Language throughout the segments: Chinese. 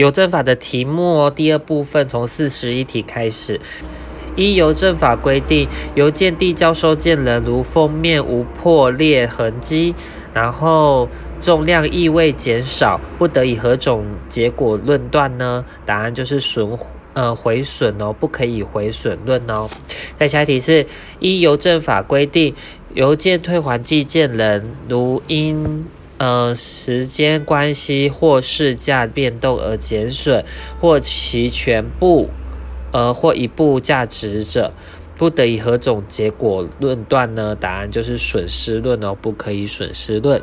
邮政法的题目哦，第二部分从四十一题开始。依邮政法规定，邮件递交收件人如封面无破裂痕迹，然后重量亦未减少，不得以何种结果论断呢？答案就是损呃毁损哦，不可以毁损论哦。再下一题是依邮政法规定，邮件退还寄件人如因呃时间关系或市价变动而减损，或其全部。呃，或一部价值者，不得以何种结果论断呢？答案就是损失论哦，不可以损失论。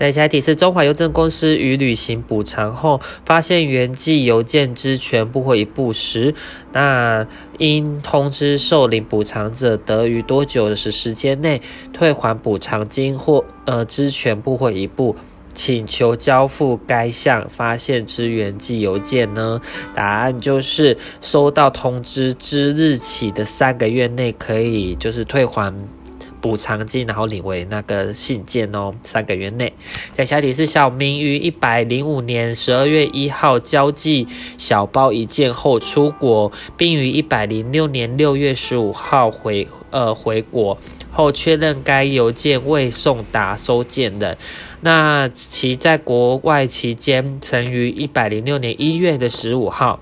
再下一题是：中华邮政公司于履行补偿后，发现原寄邮件之全部或一部时，那应通知受领补偿者，得于多久的时间内退还补偿金或呃之全部或一部？请求交付该项发现之原寄邮件呢？答案就是收到通知之日起的三个月内可以就是退还补偿金，然后领回那个信件哦。三个月内。在下题是小明于一百零五年十二月一号交寄小包一件后出国，并于一百零六年六月十五号回呃回国。后确认该邮件未送达收件人，那其在国外期间，曾于一百零六年一月的十五号，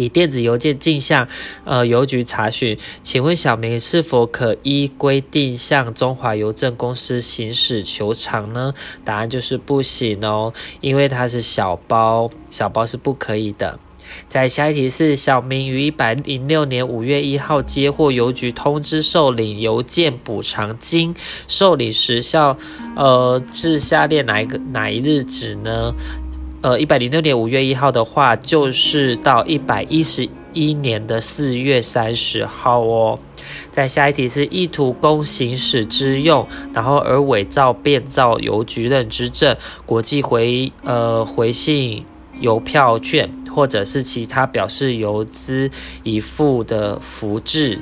以电子邮件径向呃邮局查询，请问小明是否可依规定向中华邮政公司行使求偿呢？答案就是不行哦，因为它是小包，小包是不可以的。在下一题是小明于一百零六年五月一号接获邮局通知受领邮件补偿金，受理时效，呃，至下列哪一个哪一日止呢？呃，一百零六年五月一号的话，就是到一百一十一年的四月三十号哦。在下一题是意图供行使之用，然后而伪造变造邮局认知证、国际回呃回信邮票券。或者是其他表示邮资已付的符志，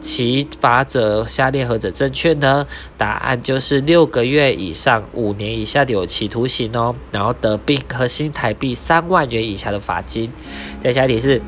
其法则下列何者正确呢？答案就是六个月以上五年以下的有期徒刑哦，然后得并科新台币三万元以下的罚金。再下题是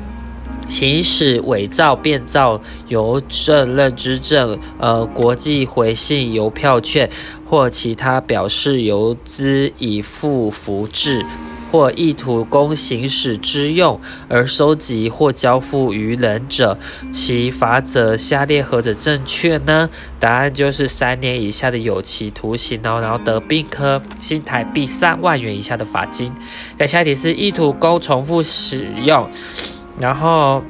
行使伪造、变造邮政认知证、呃国际回信邮票券或其他表示邮资已付符志。或意图供行使之用而收集或交付于人者，其法则下列何者正确呢？答案就是三年以下的有期徒刑哦，然后得并科新台币三万元以下的罚金。在下题是意图供重复使用，然后。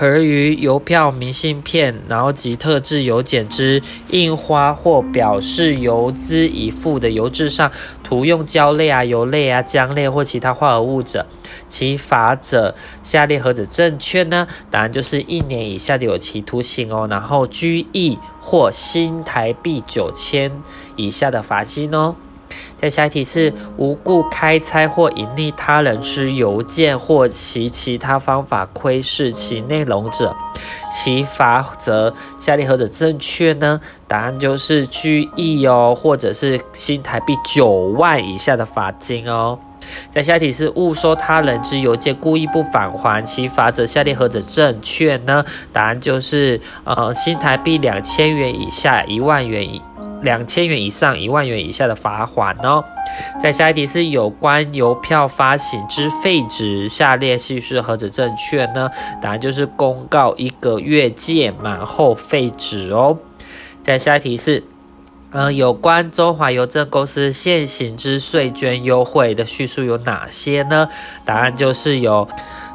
而于邮票、明信片，然后及特制邮件之印花或表示邮资已付的邮质上涂用胶类啊、油类啊、浆类或其他化合物者，其法者下列何者正确呢？答案就是一年以下的有期徒刑哦，然后拘役或新台币九千以下的罚金哦。再下一题是无故开拆或隐匿他人之邮件或其其他方法窥视其内容者，其法则下列何者正确呢？答案就是拘役哦，或者是新台币九万以下的罚金哦。在下一题是误收他人之邮件，故意不返还，其法则下列何者正确呢？答案就是呃新台币两千元以下一万元以。两千元以上一万元以下的罚款哦。再下一题是有关邮票发行之废止，下列叙述何者正确呢？答案就是公告一个月届满后废止哦。再下一题是，呃，有关中华邮政公司现行之税捐优惠的叙述有哪些呢？答案就是有，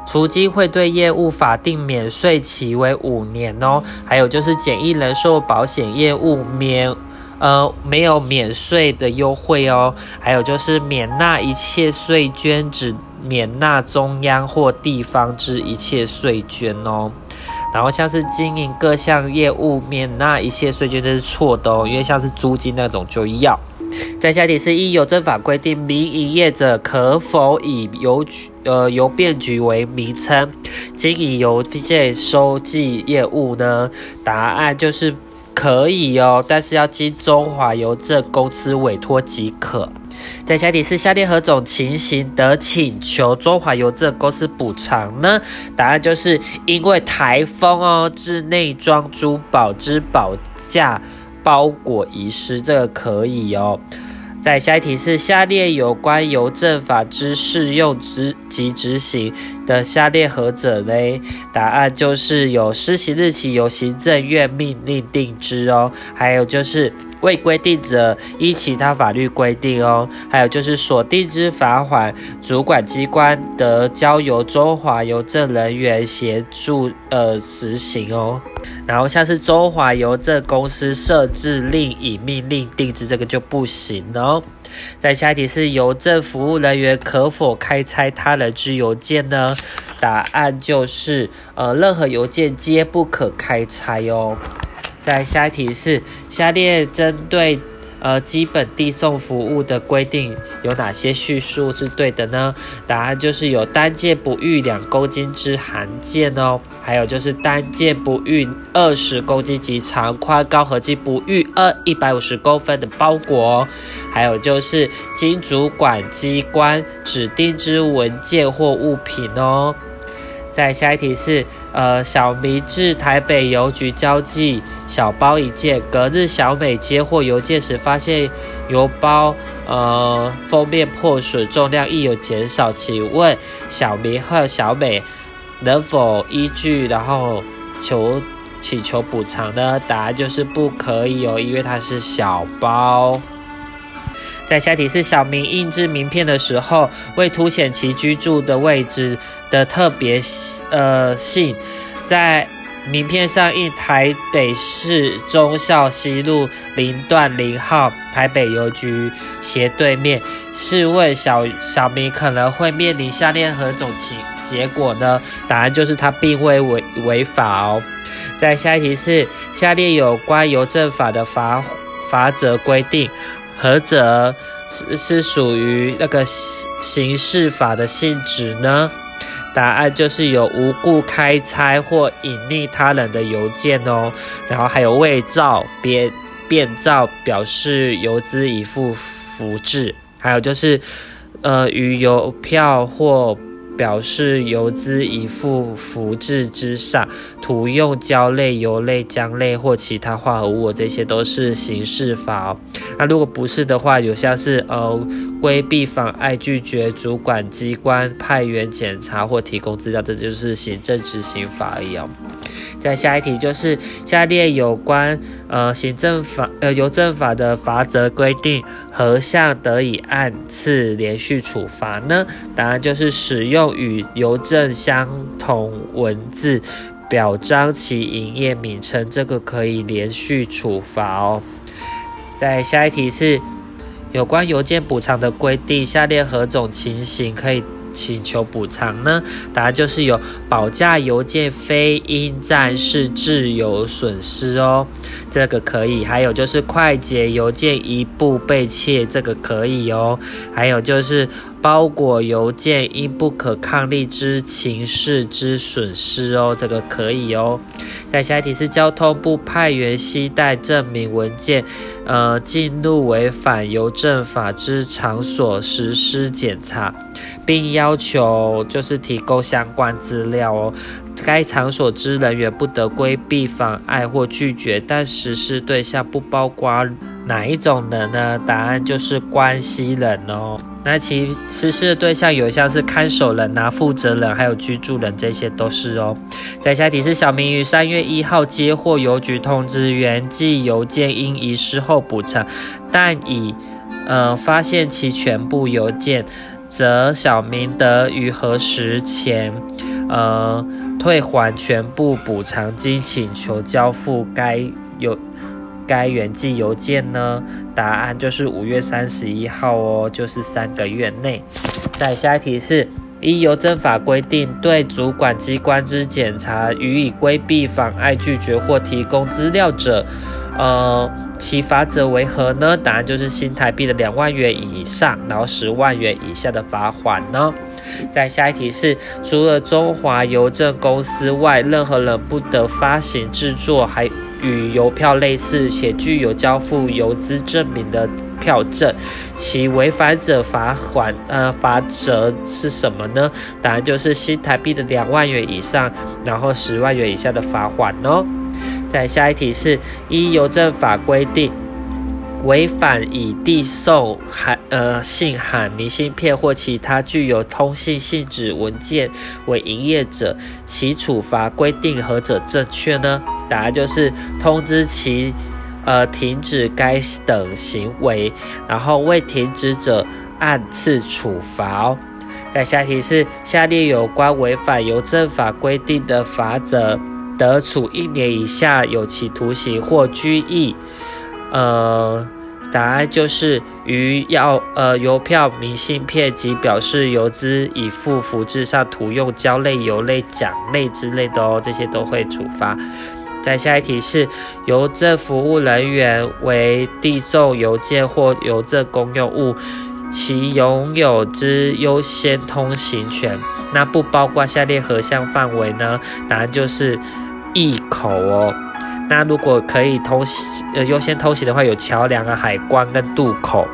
除机会对业务法定免税期为五年哦，还有就是简易人寿保险业务免。呃，没有免税的优惠哦，还有就是免纳一切税捐，只免纳中央或地方之一切税捐哦。然后像是经营各项业务免纳一切税捐，这是错的哦，因为像是租金那种就要。在下题是：一邮政法规定，民营业者可否以邮局呃邮便局为名称经营邮件收寄业务呢？答案就是。可以哦，但是要经中华邮政公司委托即可。在下题是下列何种情形得请求中华邮政公司补偿呢？答案就是因为台风哦，致内装珠宝之保价包裹遗失，这个可以哦。在下一题是下列有关邮政法之适用之及执行的下列何者嘞？答案就是有施行日期由行政院命令定之哦，还有就是未规定者依其他法律规定哦，还有就是所定之罚款主管机关得交由中华邮政人员协助呃执行哦。然后像是中华邮政公司设置令以命令定制，这个就不行哦。再下一题是邮政服务人员可否开拆他人之邮件呢？答案就是呃，任何邮件皆不可开拆哦。在下一题是下列针对。呃，基本递送服务的规定有哪些叙述是对的呢？答案就是有单件不逾两公斤之函件哦，还有就是单件不逾二十公斤及长宽高合计不逾二一百五十公分的包裹，还有就是经主管机关指定之文件或物品哦。再下一题是，呃，小明至台北邮局交寄小包一件，隔日小美接获邮件时，发现邮包呃封面破损，重量亦有减少，请问小明和小美能否依据然后求请求补偿呢？答案就是不可以哦，因为它是小包。在下题是小明印制名片的时候，为凸显其居住的位置的特别呃性，在名片上印台北市忠孝西路零段零号台北邮局斜对面。试问小小明可能会面临下列何种情结果呢？答案就是他并未违违法哦。在下一题是下列有关邮政法的法法则规定。何者是是属于那个刑事法的性质呢？答案就是有无故开拆或隐匿他人的邮件哦，然后还有伪造、编变造表示邮资已付福制，还有就是呃与邮票或。表示油资已附福制之上，涂用胶类、油类、浆类或其他化合物，这些都是刑事法哦。那如果不是的话，有像是呃规避、妨碍、拒绝主管机关派员检查或提供资料，这就是行政执行法而已哦。再下一题就是下列有关呃行政法呃邮政法的法则规定，何项得以按次连续处罚呢？答案就是使用与邮政相同文字，表彰其营业名称，这个可以连续处罚哦。再下一题是有关邮件补偿的规定，下列何种情形可以？请求补偿呢？答案就是有保价邮件非因战事致有损失哦，这个可以。还有就是快捷邮件一步被窃，这个可以哦。还有就是包裹邮件因不可抗力之情势之损失哦，这个可以哦。再下一题是交通部派员携带证明文件，呃，进入违反邮政法之场所实施检查。并要求就是提供相关资料哦。该场所之人员不得规避、妨碍或拒绝，但实施对象不包括哪一种人呢？答案就是关系人哦。那其实施的对象有像是看守人啊、负责人，还有居住人，这些都是哦。在下题是小明于三月一号接获邮局通知，原寄邮件因遗失后补偿，但已呃发现其全部邮件。则小明得于何时前，呃，退还全部补偿金，请求交付该邮该原寄邮件呢？答案就是五月三十一号哦，就是三个月内。再下一题是：依邮政法规定，对主管机关之检查予以规避、妨碍、拒绝或提供资料者，呃。其罚则为何呢？答案就是新台币的两万元以上，然后十万元以下的罚款呢。在下一题是，除了中华邮政公司外，任何人不得发行、制作还与邮票类似且具有交付邮资证明的票证，其违反者罚款呃罚则是什么呢？答案就是新台币的两万元以上，然后十万元以下的罚款哦。再下一题是依邮政法规定。违反以递送函、呃信函、明信片或其他具有通信性质文件为营业者，其处罚规定何者正确呢？答案就是通知其呃停止该等行为，然后未停止者按次处罚哦。在下题是下列有关违反邮政法规定的罚则，得处一年以下有期徒刑或拘役。呃，答案就是于要呃邮票、明信片及表示邮资已付福制上涂用胶类、油类、奖类之类的哦，这些都会处罚。再下一题是邮政服务人员为递送邮件或邮政公用物，其拥有之优先通行权，那不包括下列何项范围呢？答案就是一口哦。那如果可以偷袭，呃，优先偷袭的话，有桥梁啊、海关跟渡口。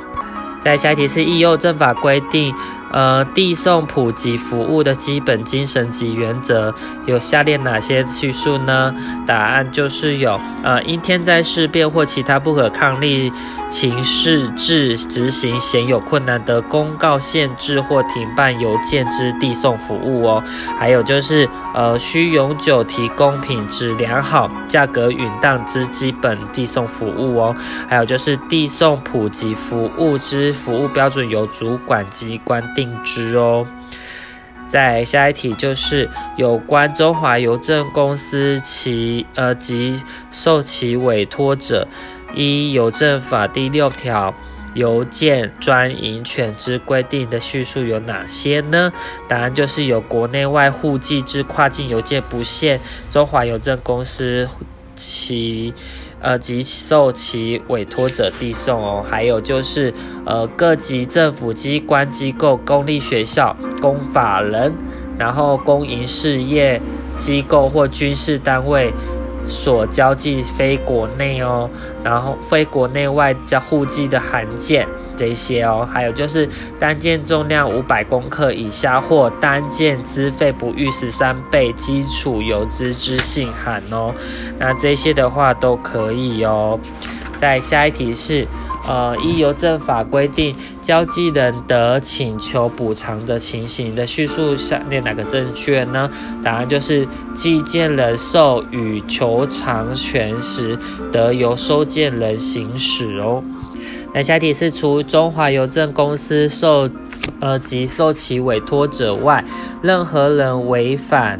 再下一题是《义幼政法》规定。呃，递送普及服务的基本精神及原则有下列哪些叙述呢？答案就是有，呃，因天灾事变或其他不可抗力情势致执行显有困难的，公告限制或停办邮件之递送服务哦。还有就是，呃，需永久提供品质良好、价格允当之基本递送服务哦。还有就是，递送普及服务之服务标准由主管机关定。定之哦。再下一题就是有关中华邮政公司其呃及受其委托者，依邮政法第六条邮件专营权之规定的叙述有哪些呢？答案就是有国内外互寄之跨境邮件不限中华邮政公司其。呃，及受其委托者递送哦，还有就是，呃，各级政府机关机构、公立学校、公法人，然后公营事业机构或军事单位所交寄非国内哦，然后非国内外交互寄的函件。这些哦，还有就是单件重量五百公克以下或单件资费不逾十三倍基础邮资之信函哦，那这些的话都可以哦。在下一题是，呃，依邮政法规定，交寄人得请求补偿的情形的叙述下列哪个正确呢？答案就是寄件人受予求偿权时，得由收件人行使哦。那下题是除中华邮政公司受呃及受其委托者外，任何人违反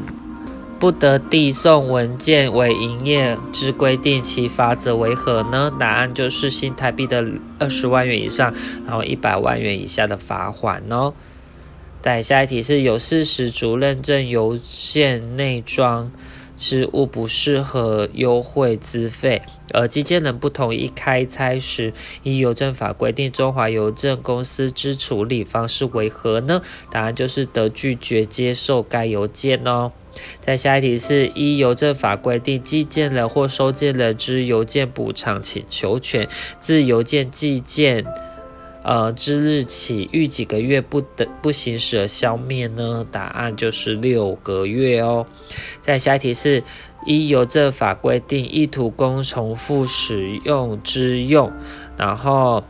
不得递送文件为营业之规定，其罚则为何呢？答案就是新台币的二十万元以上，然后一百万元以下的罚款哦。再下一题是有事实主认证邮件内装。之物不适合优惠资费，而寄件人不同意开拆时，依邮政法规定，中华邮政公司之处理方式为何呢？答案就是得拒绝接受该邮件哦。再下一题是依邮政法规定，寄件人或收件人之邮件补偿请求权，自邮件寄件。呃，之日起逾几个月不得不行使而消灭呢？答案就是六个月哦。再下一题是依邮政法规定，意图供重复使用之用，然后。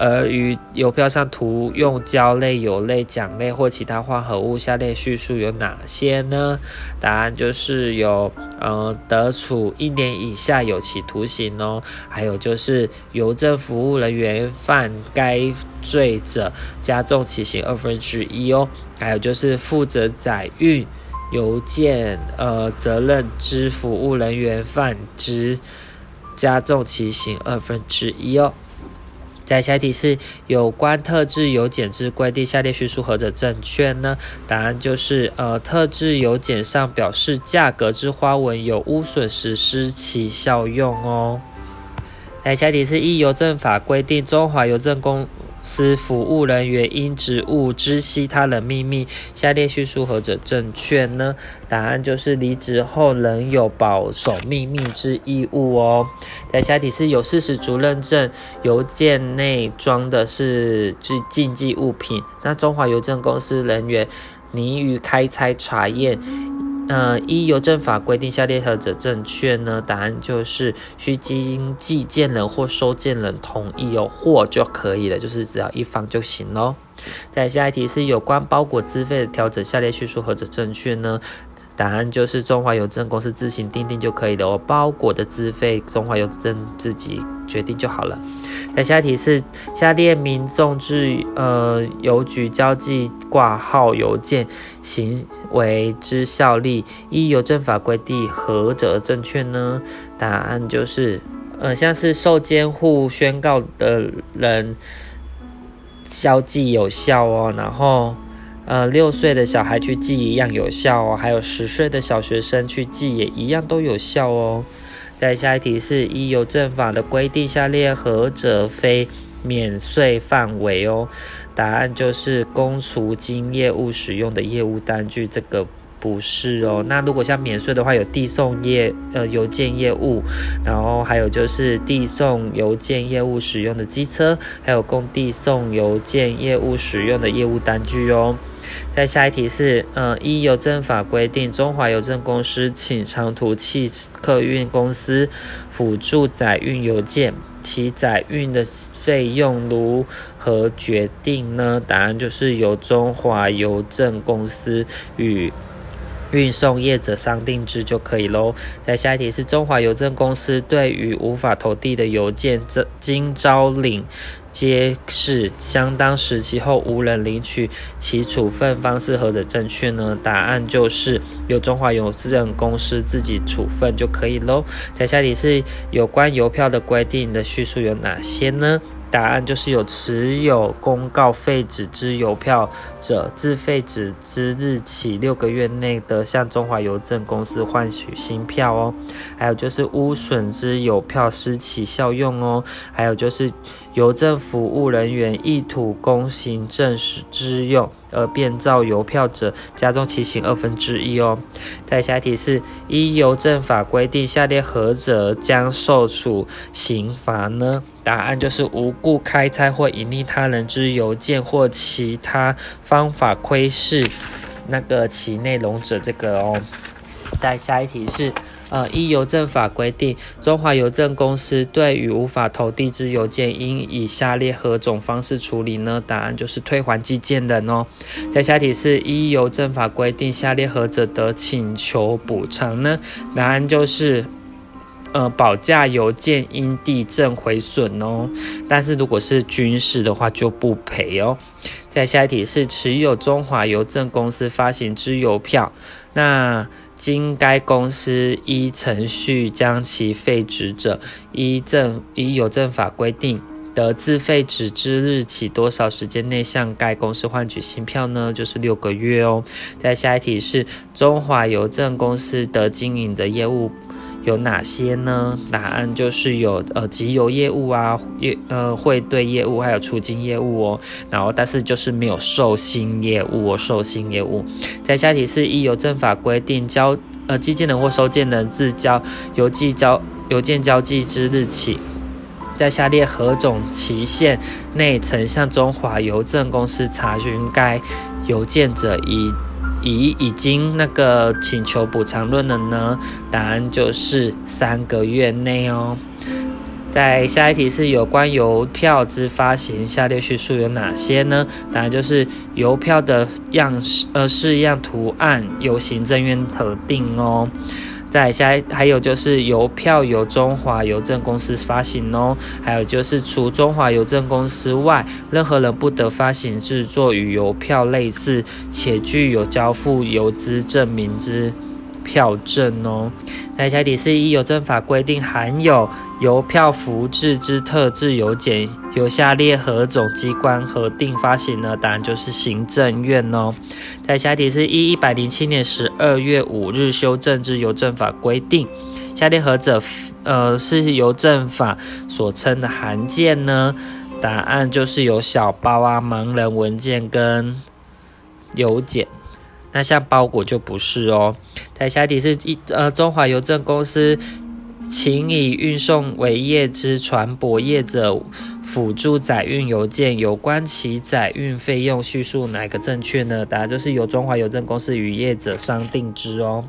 而与邮票上涂用胶类、油类、桨类或其他化合物，下列叙述有哪些呢？答案就是有，呃，得处一年以下有期徒刑哦。还有就是邮政服务人员犯该罪者，加重其刑二分之一哦。还有就是负责载运邮件，呃，责任之服务人员犯之，加重其刑二分之一哦。在下题是有关特制邮件之规定，下列叙述何者正确呢？答案就是呃，特制邮件上表示价格之花纹有污损时失其效用哦。来下题是依邮政法规定，中华邮政公司服务人员因职务知悉他人秘密，下列叙述何者正确呢？答案就是离职后仍有保守秘密之义务哦。在下题是有事实足认证邮件内装的是是禁忌物品，那中华邮政公司人员拟于开拆查验。呃，依邮政法规定，下列何者正确呢？答案就是需经寄件人或收件人同意哦，或就可以了，就是只要一方就行喽。再下一题是有关包裹资费的调整，下列叙述何者正确呢？答案就是中华邮政公司自行订定就可以了哦，包裹的资费中华邮政自己决定就好了。那下一题是下列民众至呃邮局交寄挂号邮件行为之效力，依邮政法规定何者正确呢？答案就是呃像是受监护宣告的人交寄有效哦，然后。呃，六岁的小孩去寄一样有效哦，还有十岁的小学生去寄也一样都有效哦。再下一题是依邮政法的规定，下列何者非免税范围哦？答案就是公除经业务使用的业务单据，这个不是哦。那如果像免税的话，有递送业呃邮件业务，然后还有就是递送邮件业务使用的机车，还有供递送邮件业务使用的业务单据哦。再下一题是，呃，依邮政法规定，中华邮政公司请长途汽客运公司辅助载运邮件，其载运的费用如何决定呢？答案就是由中华邮政公司与运送业者商定之就可以喽。再下一题是中华邮政公司对于无法投递的邮件，经招领。皆是相当时期后无人领取，其处分方式何者正确呢？答案就是由中华邮政公司自己处分就可以喽。在下题是有关邮票的规定的叙述有哪些呢？答案就是有持有公告废纸之邮票者，自废止之日起六个月内得向中华邮政公司换取新票哦。还有就是污损之邮票失起效用哦。还有就是邮政服务人员意图公行政使之用而变造邮票者，加重其刑二分之一哦。再下一题是依邮政法规定，下列何者将受处刑罚呢？答案就是无故开拆或隐匿他人之邮件或其他方法窥视那个其内容者，这个哦。再下一题是，呃，依邮政法规定，中华邮政公司对于无法投递之邮件，应以下列何种方式处理呢？答案就是退还寄件人哦。再下题是，依邮政法规定，下列何者得请求补偿呢？答案就是。呃，保价邮件因地震毁损哦，但是如果是军事的话就不赔哦。再下一题是持有中华邮政公司发行之邮票，那经该公司依程序将其废止者，依政依邮政法规定，得自废止之日起多少时间内向该公司换取新票呢？就是六个月哦。再下一题是中华邮政公司的经营的业务。有哪些呢？答案就是有呃集邮业务啊，业呃汇兑业务，还有出金业务哦。然后但是就是没有授信业务哦，授信业务。在下题是依邮政法规定，交呃寄件人或收件人自交邮寄交邮件交寄之日起，在下列何种期限内曾向中华邮政公司查询该邮件者，以已已经那个请求补偿论了呢？答案就是三个月内哦。在下一题是有关邮票之发行，下列叙述有哪些呢？答案就是邮票的样式呃式样图案由行政院核定哦。再下还有就是邮票由中华邮政公司发行哦，还有就是除中华邮政公司外，任何人不得发行制作与邮票类似且具有交付邮资证明之。票证哦，在下题是依邮政法规定，含有邮票符制之特制邮件，由下列何种机关核定发行呢？答案就是行政院哦。在下题是依一百零七年十二月五日修正之邮政法规定，下列何者呃是邮政法所称的函件呢？答案就是有小包啊、盲人文件跟邮件。那像包裹就不是哦。在下一题是一呃，中华邮政公司请以运送为业之船舶业者辅助载运邮件，有关其载运费用叙述哪个正确呢？答案就是由中华邮政公司与业者商定之哦。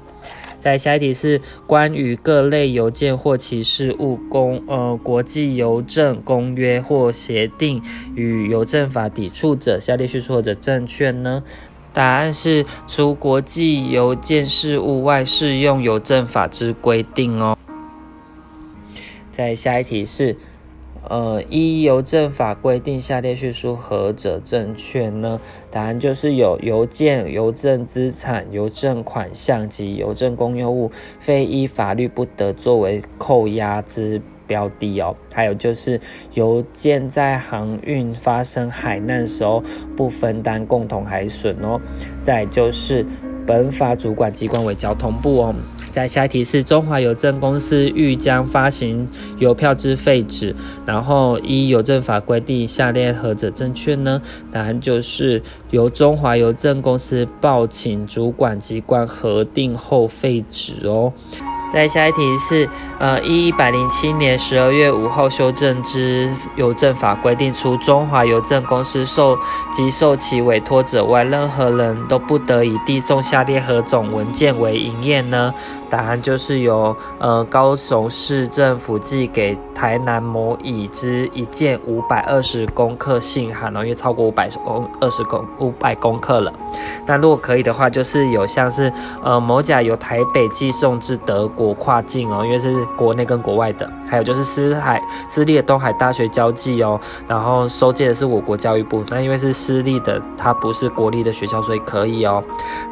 在下一题是关于各类邮件或其事务公呃国际邮政公约或协定与邮政法抵触者，下列叙述或者正确呢？答案是除国际邮件事务外，适用邮政法之规定哦。在下一题是。呃，依邮政法规定，下列叙述何者正确呢？答案就是有邮件、邮政资产、邮政款项及邮政公用物，非依法律不得作为扣押之标的哦。还有就是邮件在航运发生海难时候，不分担共同海损哦。再就是本法主管机关为交通部哦。在下一题是中华邮政公司欲将发行邮票之废止，然后依邮政法规定，下列何者正确呢？答案就是由中华邮政公司报请主管机关核定后废止哦。再下一题是，呃，一一百零七年十二月五号修正之邮政法规定，除中华邮政公司受及受其委托者外，任何人都不得以递送下列何种文件为营业呢？答案就是由呃高雄市政府寄给台南某乙之一件五百二十公克信函哦，因为超过五百公二十公五百公克了。那如果可以的话，就是有像是呃某甲由台北寄送至德国跨境哦，因为是国内跟国外的。还有就是私海私立的东海大学交际哦，然后收件的是我国教育部。那因为是私立的，它不是国立的学校，所以可以哦。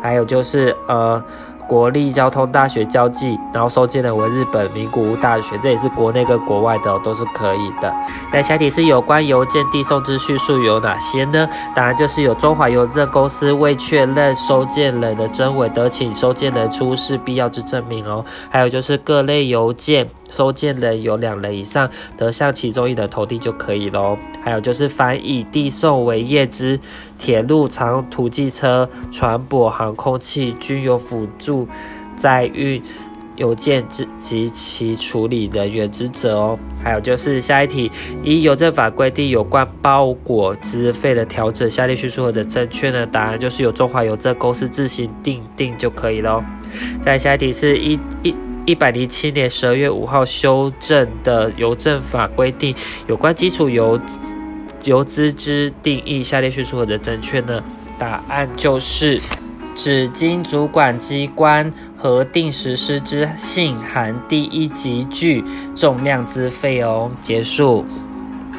还有就是呃。国立交通大学交际，然后收件人为日本名古屋大学，这也是国内跟国外的都是可以的。那下题是有关邮件递送之叙述有哪些呢？当然就是有中华邮政公司未确认收件人的真伪，得请收件人出示必要之证明哦。还有就是各类邮件。收件人有两人以上，得向其中一人投递就可以喽。还有就是，凡以递送为业之铁路、长途汽车、船舶、航空器，均有辅助载运邮件之及其处理人员之责哦。还有就是下一题，依邮政法规定有关包裹资费的调整，下列叙述或者正确呢？答案就是由中华邮政公司自行订定就可以喽。再下一题是一一。一百零七年十二月五号修正的邮政法规定，有关基础邮邮资之定义，下列叙述何者正确呢？答案就是，指经主管机关核定实施之信函第一集具重量资费哦。结束。